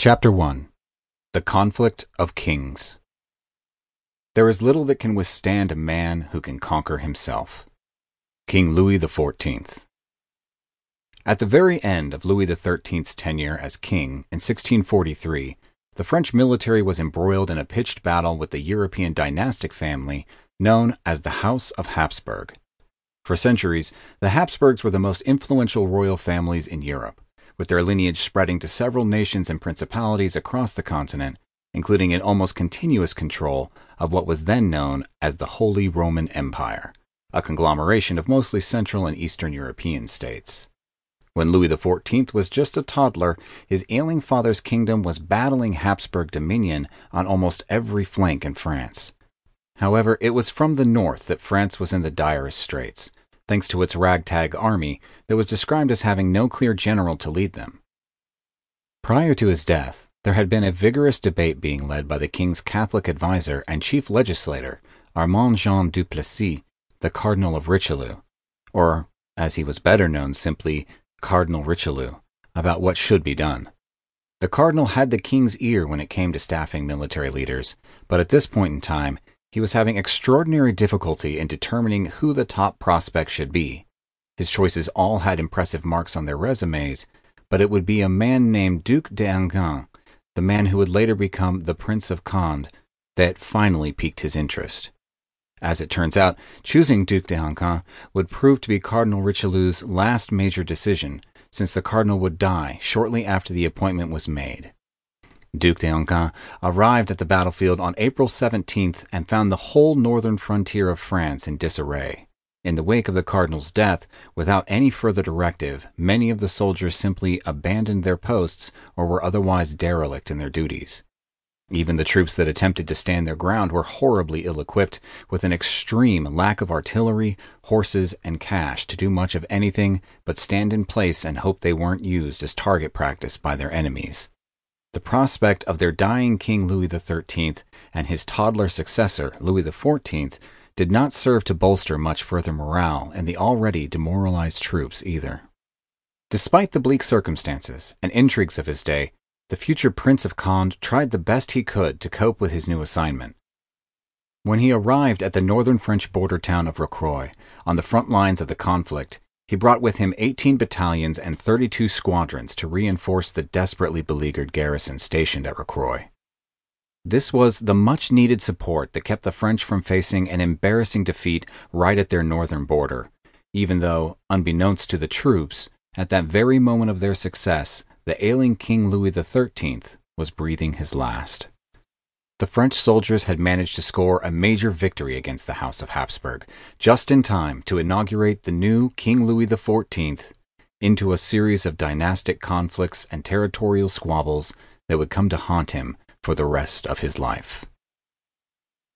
Chapter 1 The Conflict of Kings There is little that can withstand a man who can conquer himself. King Louis XIV. At the very end of Louis XIII's tenure as king in 1643, the French military was embroiled in a pitched battle with the European dynastic family known as the House of Hapsburg. For centuries, the Habsburgs were the most influential royal families in Europe, with their lineage spreading to several nations and principalities across the continent, including an almost continuous control of what was then known as the Holy Roman Empire, a conglomeration of mostly Central and Eastern European states. When Louis XIV was just a toddler, his ailing father's kingdom was battling Habsburg dominion on almost every flank in France. However, it was from the north that France was in the direst straits, thanks to its ragtag army that was described as having no clear general to lead them. Prior to his death, there had been a vigorous debate being led by the king's Catholic adviser and chief legislator, Armand Jean Duplessis, the Cardinal of Richelieu, or, as he was better known, simply Cardinal Richelieu, about what should be done. The cardinal had the king's ear when it came to staffing military leaders, but at this point in time, he was having extraordinary difficulty in determining who the top prospect should be. His choices all had impressive marks on their resumes, but it would be a man named Duc d'Enghien, the man who would later become the Prince of Conde, that finally piqued his interest. As it turns out, choosing Duc d'Enghien would prove to be Cardinal Richelieu's last major decision, since the cardinal would die shortly after the appointment was made. Duc d'Enghien arrived at the battlefield on April 17th and found the whole northern frontier of France in disarray. In the wake of the cardinal's death, without any further directive, many of the soldiers simply abandoned their posts or were otherwise derelict in their duties. Even the troops that attempted to stand their ground were horribly ill equipped, with an extreme lack of artillery, horses, and cash to do much of anything but stand in place and hope they weren't used as target practice by their enemies. The prospect of their dying King Louis XIII and his toddler successor, Louis XIV, did not serve to bolster much further morale in the already demoralized troops either. Despite the bleak circumstances and intrigues of his day, the future Prince of Conde tried the best he could to cope with his new assignment. When he arrived at the northern French border town of Rocroi, on the front lines of the conflict, he brought with him 18 battalions and 32 squadrons to reinforce the desperately beleaguered garrison stationed at Rocroi. This was the much needed support that kept the French from facing an embarrassing defeat right at their northern border, even though, unbeknownst to the troops, at that very moment of their success, the ailing King Louis XIII was breathing his last. The French soldiers had managed to score a major victory against the House of Habsburg, just in time to inaugurate the new King Louis XIV into a series of dynastic conflicts and territorial squabbles that would come to haunt him for the rest of his life.